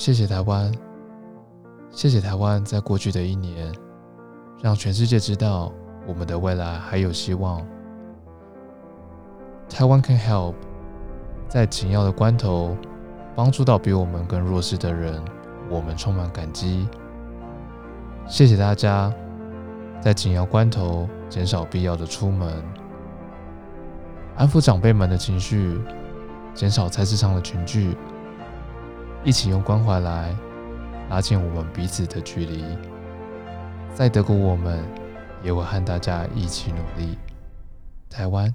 谢谢台湾，谢谢台湾，在过去的一年，让全世界知道我们的未来还有希望。台湾 can help，在紧要的关头帮助到比我们更弱势的人，我们充满感激。谢谢大家，在紧要关头减少必要的出门，安抚长辈们的情绪，减少菜市场的群聚。一起用关怀来拉近我们彼此的距离，在德国，我们也会和大家一起努力。台湾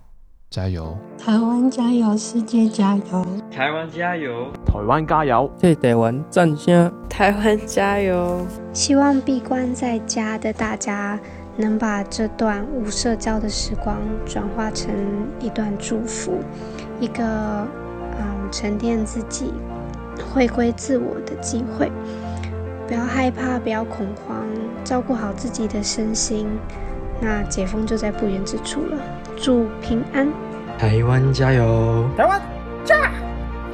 加油！台湾加油！世界加油！台湾加油！台湾加油！替台湾赞声！台湾加油！希望闭关在家的大家能把这段无社交的时光转化成一段祝福，一个嗯沉淀自己。回归自我的机会，不要害怕，不要恐慌，照顾好自己的身心，那解封就在不远之处了。祝平安！台湾加油！台湾加！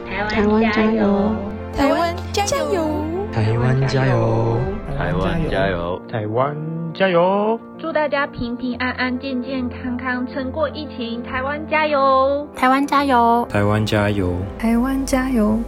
台湾加油！台湾加油！台湾加油！台湾加油！台湾加油！祝大家平平安安、健健康康，撑过疫情！台湾加油！台湾加油！台湾加油！台湾加油！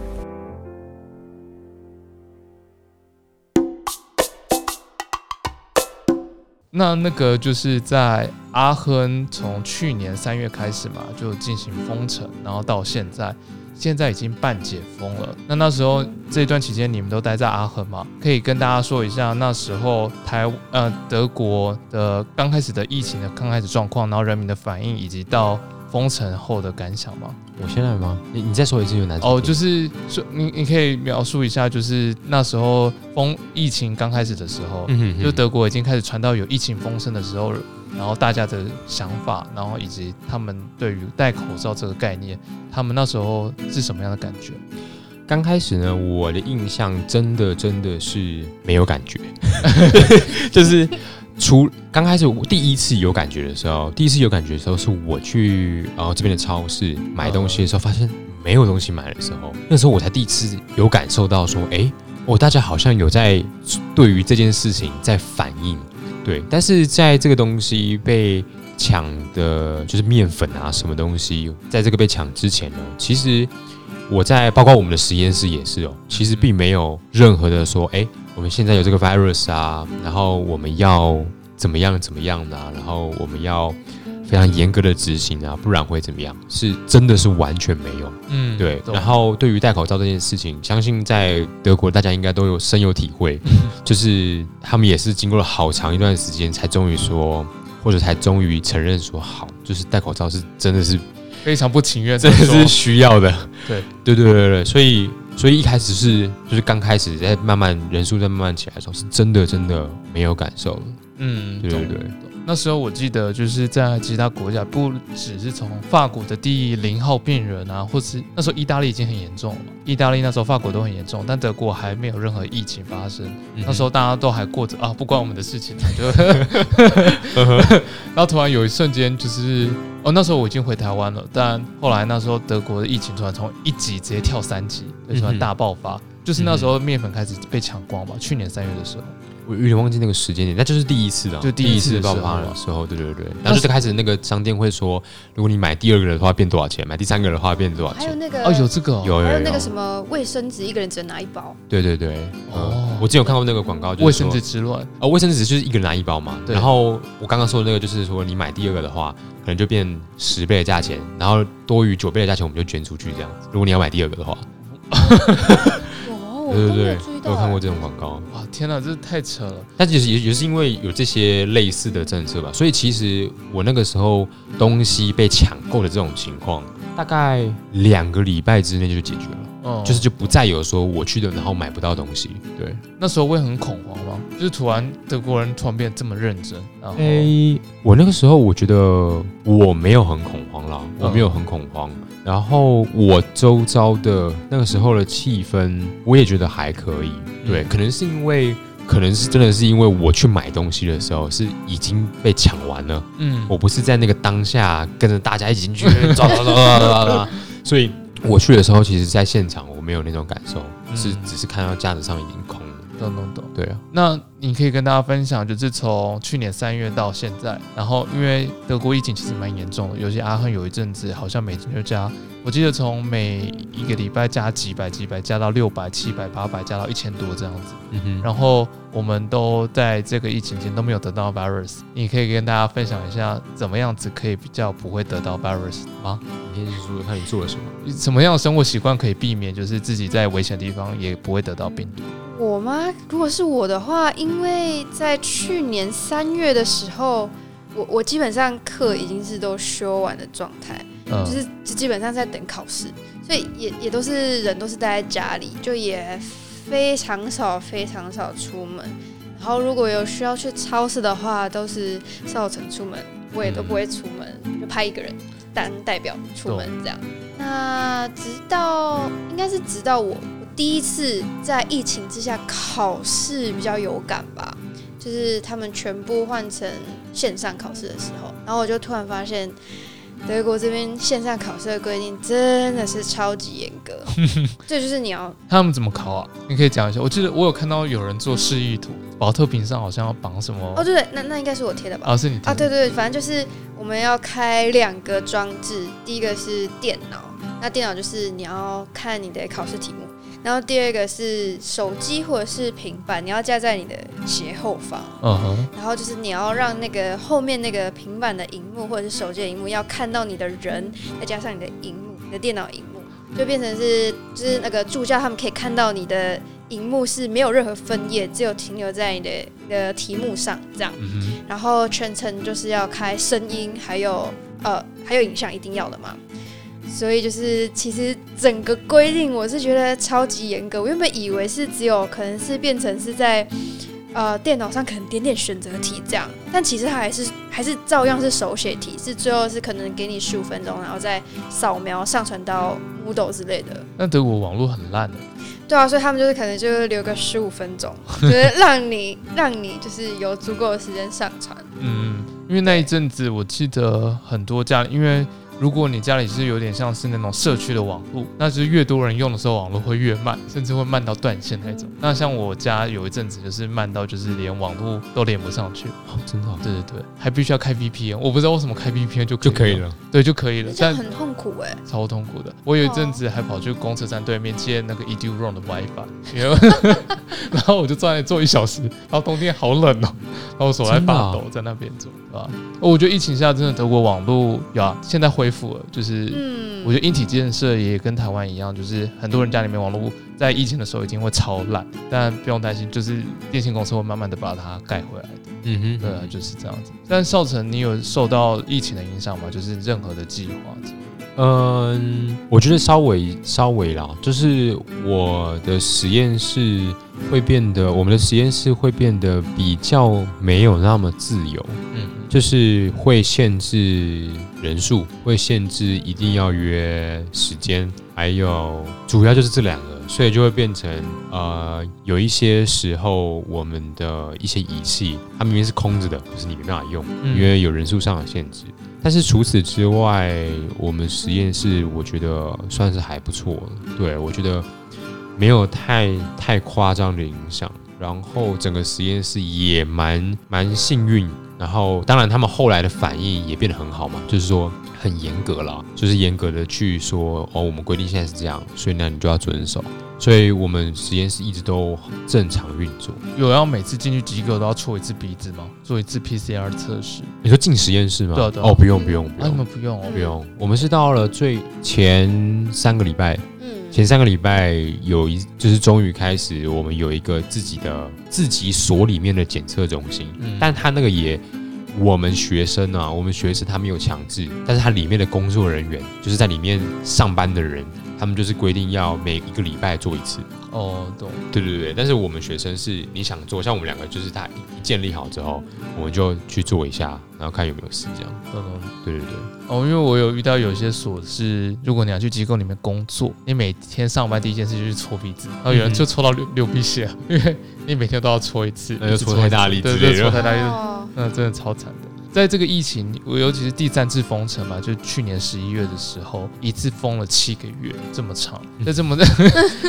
那那个就是在阿亨，从去年三月开始嘛，就进行封城，然后到现在，现在已经半解封了。那那时候这段期间，你们都待在阿亨嘛？可以跟大家说一下那时候台呃德国的刚开始的疫情的刚开始状况，然后人民的反应，以及到。封城后的感想吗？我现在吗？你你再说一次有哪？哦，就是说你你可以描述一下，就是那时候封疫情刚开始的时候，嗯，就德国已经开始传到有疫情风声的时候，然后大家的想法，然后以及他们对于戴口罩这个概念，他们那时候是什么样的感觉？刚开始呢，我的印象真的真的是没有感觉，就是。初刚开始我第一次有感觉的时候，第一次有感觉的时候是我去呃这边的超市买东西的时候，发现没有东西买的时候，那时候我才第一次有感受到说，哎，我大家好像有在对于这件事情在反应，对。但是在这个东西被抢的，就是面粉啊什么东西，在这个被抢之前呢，其实我在包括我们的实验室也是哦，其实并没有任何的说，哎。我们现在有这个 virus 啊，然后我们要怎么样怎么样的，然后我们要非常严格的执行啊，不然会怎么样？是真的是完全没有，嗯，对。然后对于戴口罩这件事情，相信在德国大家应该都有深有体会，就是他们也是经过了好长一段时间，才终于说，或者才终于承认说好，就是戴口罩是真的是非常不情愿，真的是需要的，对，对对对对，所以。所以一开始是，就是刚开始在慢慢人数在慢慢起来的时候，是真的真的没有感受了。嗯，对对对。那时候我记得就是在其他国家，不只是从法国的第零号病人啊，或是那时候意大利已经很严重了，意大利那时候法国都很严重，但德国还没有任何疫情发生。那时候大家都还过着啊不关我们的事情，就，然后突然有一瞬间就是，哦那时候我已经回台湾了，但后来那时候德国的疫情突然从一级直接跳三级，突然大爆发，就是那时候面粉开始被抢光嘛，去年三月的时候。我有点忘记那个时间点，那就是第一次的，就第一次爆发的时候，对对对。然后就开始那个商店会说，如果你买第二个的话变多少钱，买第三个的话变多少钱。还有那个哦，有这个，有有有那个什么卫生纸，一个人只能拿一包。对对对，哦，我之前有看过那个广告，卫生纸之乱哦，卫生纸就是一个人拿一包嘛。然后我刚刚说的那个就是说，你买第二个的话，可能就变十倍的价钱，然后多余九倍的价钱我们就捐出去这样子。如果你要买第二个的话。对对对，有看过这种广告。哇，天哪，这太扯了！但其实也也是因为有这些类似的政策吧，所以其实我那个时候东西被抢购的这种情况，大概两个礼拜之内就解决了。嗯，就是就不再有说我去的然后买不到东西。对，那时候会很恐慌吗？就是突然德国人突然变这么认真。哎，我那个时候我觉得我没有很恐慌啦，我没有很恐慌。然后我周遭的那个时候的气氛，我也觉得还可以。对，可能是因为，可能是真的是因为我去买东西的时候是已经被抢完了。嗯，我不是在那个当下跟着大家一起去抓抓抓抓抓抓，所以我去的时候，其实在现场我没有那种感受。是嗯只是看到架子上已经空了。懂懂懂。对啊，那你可以跟大家分享，就是从去年三月到现在，然后因为德国疫情其实蛮严重的，尤其阿亨有一阵子好像每天就加，我记得从每一个礼拜加几百几百，加到六百、七百、八百，加到一千多这样子。嗯哼，然后我们都在这个疫情前都没有得到 virus，你可以跟大家分享一下怎么样子可以比较不会得到 virus 吗？你可以说说看你做了什么。什么样的生活习惯可以避免，就是自己在危险的地方也不会得到病毒？我吗？如果是我的话，因为在去年三月的时候，我我基本上课已经是都修完的状态，嗯，就是就基本上在等考试，所以也也都是人都是待在家里，就也非常少非常少出门。然后如果有需要去超市的话，都是少成出门，我也都不会出门，就派一个人当代表出门这样。那直到应该是直到我我第一次在疫情之下考试比较有感吧，就是他们全部换成线上考试的时候，然后我就突然发现。德国这边线上考试的规定真的是超级严格，这就是你要他们怎么考啊？你可以讲一下。我记得我有看到有人做示意图，保特瓶上好像要绑什么？哦，对对，那那应该是我贴的吧？啊，是你啊，对对对，反正就是我们要开两个装置，第一个是电脑，那电脑就是你要看你的考试题目，然后第二个是手机或者是平板，你要架在你的斜后方，嗯哼，然后就是你要让那个后面那个平板的荧幕或者是手机的荧幕要看到你的人，再加上你的荧幕，你的电脑荧幕，就变成是就是那个助教他们可以看到你的荧幕是没有任何分页，只有停留在你的你的题目上这样。然后全程就是要开声音，还有呃还有影像一定要的嘛。所以就是其实整个规定我是觉得超级严格。我原本以为是只有可能是变成是在呃电脑上可能点点选择题这样，但其实它还是还是照样是手写题，是最后是可能给你十五分钟，然后再扫描上传到 Moodle 之类的。那德国网络很烂的，对啊，所以他们就是可能就留个十五分钟，就是让你让你就是有足够的时间上传。嗯，因为那一阵子我记得很多家，因为如果你家里是有点像是那种社区的网络，那就是越多人用的时候，网络会越慢，甚至会慢到断线那种。那像我家有一阵子就是慢到就是连网络都连不上去，哦，真的哦？对对对，还必须要开 VPN，我不知道为什么开 VPN 就就可以了，对就可以了，但很痛苦哎、超痛苦的。我有一阵子还跑去公车站对面接那个 EduRoam 的 WiFi，然后我就坐在那里坐一小时，然后冬天好冷哦，然后我手在发抖，在那边坐，对吧？我觉得疫情下真的德国网络呀，现在恢复了，就是嗯，我觉得硬体建设也跟台湾一样，就是很多人家里面网络在疫情的时候已经会超烂，但不用担心，就是电信公司会慢慢的把它盖回来的。嗯哼，对啊，就是这样子。但少成，你有受到疫情的影响吗？就是任何的计划？嗯，我觉得稍微稍微啦，就是我的实验室会变得，我们的实验室会变得比较没有那么自由，嗯，就是会限制人数，会限制一定要约时间，还有主要就是这两个，所以就会变成呃，有一些时候我们的一些仪器，它明明是空着的，可是你没办法用，嗯因为有人数上的限制。但是除此之外，我们实验室我觉得算是还不错。对我觉得没有太太夸张的影响，然后整个实验室也蛮蛮幸运。然后当然他们后来的反应也变得很好嘛，就是说很严格了，就是严格的去说哦，我们规定现在是这样，所以呢你就要遵守。所以我们实验室一直都正常运作。有要每次进去机构都要戳一次鼻子吗？做一次 PCR 测试？你说进实验室吗？对啊对啊哦，不用不用不啊，你用们不用哦。不用，我们是到了最前三个礼拜，嗯，前三个礼拜有一就是终于开始，我们有一个自己的自己所里面的检测中心，嗯但他那个也。我们学生啊，我们学生他没有强制，但是他里面的工作人员，就是在里面上班的人，他们就是规定要每一个礼拜做一次。哦，懂。对对对，但是我们学生是你想做，像我们两个就是他一建立好之后，我们就去做一下，然后看有没有事这样。懂懂。对对对，哦，因为我有遇到有些所是，如果你要去机构里面工作，你每天上班第一件事就是搓鼻子，然后有人就搓到流流鼻血，因为你每天都要搓一次，那就搓太大力对对，搓太大力，哦那真的超惨的。在这个疫情，我尤其是第三次封城嘛，就去年十一月的时候，一次封了七个月，这么长，嗯这这么的，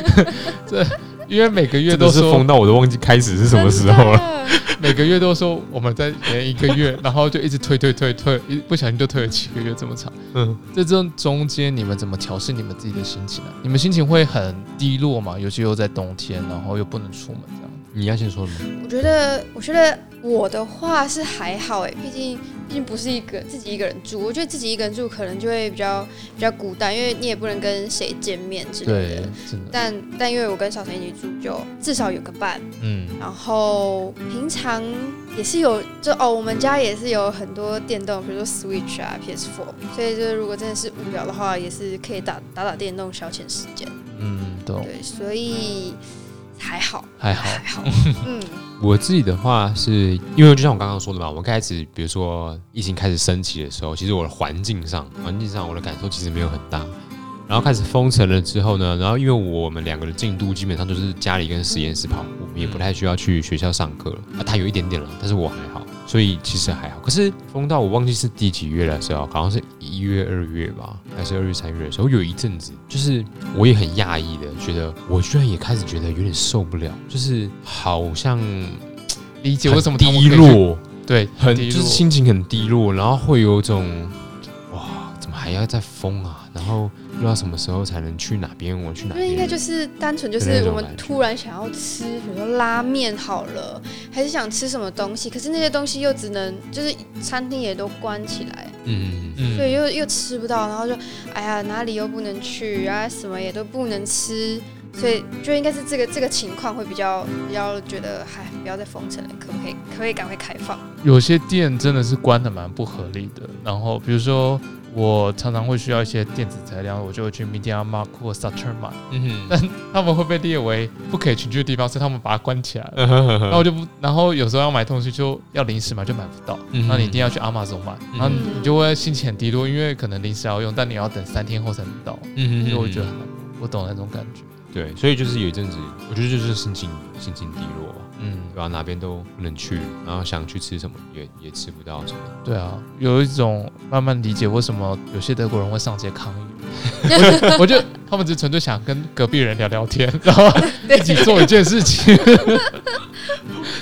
这因为每个月都是封到我都忘记开始是什么时候了。每个月都说我们在延一个月，然后就一直推推推推，一不小心就推了七个月这么长。嗯，在这中间，你们怎么调试你们自己的心情啊？你们心情会很低落吗？尤其又在冬天，然后又不能出门这样。你要先说什么？我觉得，我觉得我的话是还好哎，毕竟毕竟不是一个自己一个人住，我觉得自己一个人住可能就会比较比较孤单，因为你也不能跟谁见面之类对的。，但但因为我跟小陈一起住，就至少有个伴，嗯，然后平常也是有，就哦，我们家也是有很多电动，比如说 Switch 啊、PS4，所以就是如果真的是无聊的话，也是可以打打打电动消遣时间。嗯，懂，对，所以还好，还好，还好，嗯，我自己的话是因为就像我刚刚说的嘛，我开始比如说疫情开始升级的时候，其实我的环境上环境上我的感受其实没有很大。然后开始封城了之后呢，然后因为我们两个的进度基本上就是家里跟实验室跑，我们也不太需要去学校上课了啊。他有一点点了，但是我还好，所以其实还好。可是封到我忘记是第几月的时候，好像是一月、二月吧，还是二月、三月的时候，有一阵子就是我也很讶异的觉得，我居然也开始觉得有点受不了，就是好像理解很为什么低落，对，很就是心情很低落，然后会有种还要再封啊？然后不知道什么时候才能去哪边，我去哪边？因为应该就是单纯就是我们突然想要吃，比如说拉面好了，还是想吃什么东西，可是那些东西又只能就是餐厅也都关起来，嗯嗯嗯所以又又吃不到，然后就哎呀哪里又不能去啊，什么也都不能吃，所以就应该是这个这个情况会比较比较觉得，嗨，不要再封城了，可不可以可不可以赶快开放？有些店真的是关的蛮不合理的。然后比如说，我常常会需要一些电子材料，我就会去 Media Mark 或 Saturn 买，嗯哼。但他们会被列为不可以群聚的地方，所以他们把它关起来了。嗯然后我就不，然后有时候要买东西就要临时买，就买不到。嗯那你一定要去 Amazon 买，然后你就会心情很低落，因为可能临时要用，但你要等三天后才能到，嗯哼所以我觉得很难懂那种感觉。对，所以就是有一阵子，我觉得就是心情心情低落吧，嗯，对吧？哪边都不能去，然后想去吃什么也也吃不到什么。对啊，有一种慢慢理解为什么有些德国人会上街抗议。我我觉得他们只纯粹想跟隔壁人聊聊天，然后 一起做一件事情。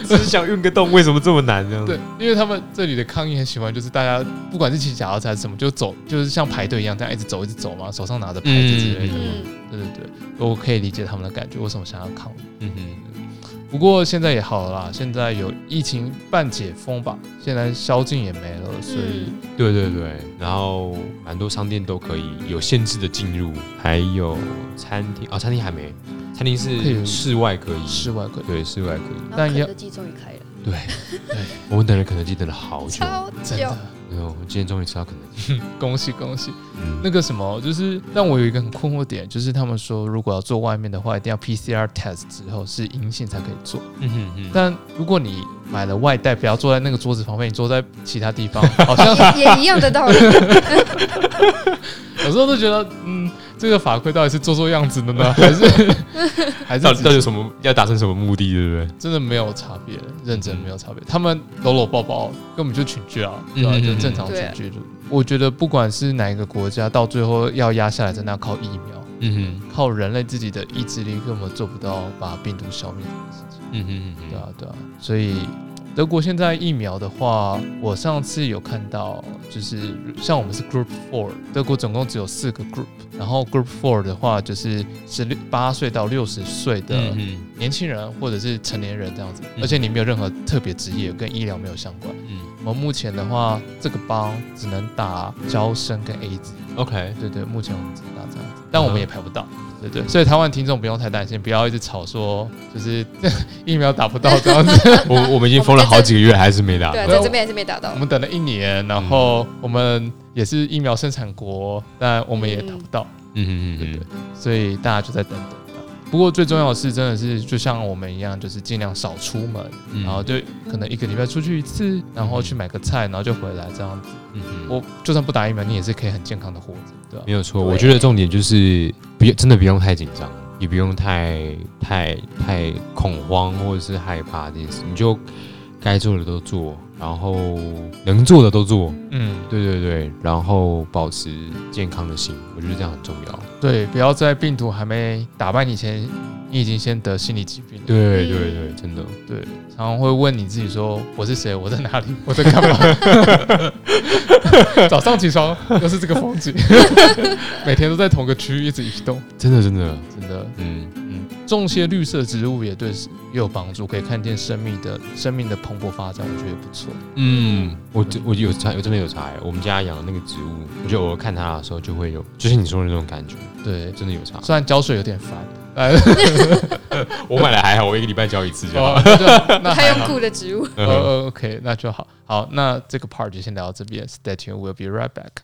只是想运个动，为什么这么难这样？对，因为他们这里的抗议很喜欢，就是大家不管是骑脚踏车还是什么，就走，就是像排队一样，这样一直走，一直走嘛，手上拿着牌子之类的。嗯，对对对，我可以理解他们的感觉，为什么想要抗议。嗯哼，不过现在也好了啦，现在有疫情半解封吧，现在宵禁也没了，所以嗯对对对，然后蛮多商店都可以有限制的进入，还有餐厅哦，餐厅还没，餐厅可以是室外可以，室外可以。对，室外可以。但肯德基终于开了，对 对，我们等了肯德基等了好久，超久。真的，没有，我今天终于吃到肯德基。恭喜恭喜！嗯那个什么，就是让我有一个很困惑点，就是他们说如果要做外面的话，一定要 PCR test 之后是阴性才可以做。嗯哼哼，但如果你买了外带，不要坐在那个桌子旁边，你坐在其他地方，好像也也一样的道理。有时候都觉得，嗯，这个法规到底是做做样子的呢，还是 还是到底只到底有什么要达成什么目的，对不对？真的没有差别，认真没有差别。他们搂搂抱抱，根本就群聚啊，对吧、嗯就正常群聚。我觉得不管是哪一个国家，到最后要压下来，真的要靠疫苗，嗯哼靠人类自己的意志力，根本做不到把病毒消灭这件事情。哼，嗯哼嗯对啊，对啊。所以德国现在疫苗的话，我上次有看到，就是像我们是 Group Four，德国总共只有四个 Group，然后 Group Four 的话就是十六八岁到六十岁的年轻人或者是成年人这样子，嗯。而且你没有任何特别职业，跟医疗没有相关。嗯我们目前的话，这个帮只能打招生跟 A 字，，OK，对对，目前我们只能打这样子，但我们也排不到。对对，所以台湾听众不用太担心，不要一直吵说就是 疫苗打不到这样子。我我们已经封了好几个月，还是没打对这边还是没打到我。们等了一年，然后我们也是疫苗生产国，但我们也打不到，嗯哼对对嗯哼，所以大家就在等等。不过最重要的是，真的是就像我们一样，就是尽量少出门，嗯然后就可能一个礼拜出去一次，然后去买个菜，然后就回来这样子。嗯哼，我就算不打疫苗，你也是可以很健康的活着，对吧没？有错，我觉得重点就是不用真的不用太紧张，也不用太太太恐慌或者是害怕这件事，你就该做的都做，然然后能做的都做，嗯，对对对，然后保持健康的心，我觉得这样很重要。对，不要在病毒还没打败你前，你已经先得心理疾病了。对对对，真的。对，常常会问你自己说：我是谁？我在哪里？我在干嘛？早上起床又是这个风景，每天都在同个区域一直移动，真的真的，真的，嗯，嗯，种些绿色植物也对也有帮助，可以看见生命的生命的蓬勃发展，我觉得也不错。嗯，我真我有查，我真的有查欸。我们家养的那个植物，我就偶尔看它的时候，就会有，就是你说的那种感觉，对，真的有差。虽然浇水有点烦，呃，我买来还好，我一个礼拜浇一次就好哦。那 还好。还有苦的植物。，OK，那就好。好，那这个 part 就先聊到这边。Stay tuned, we'll be right back.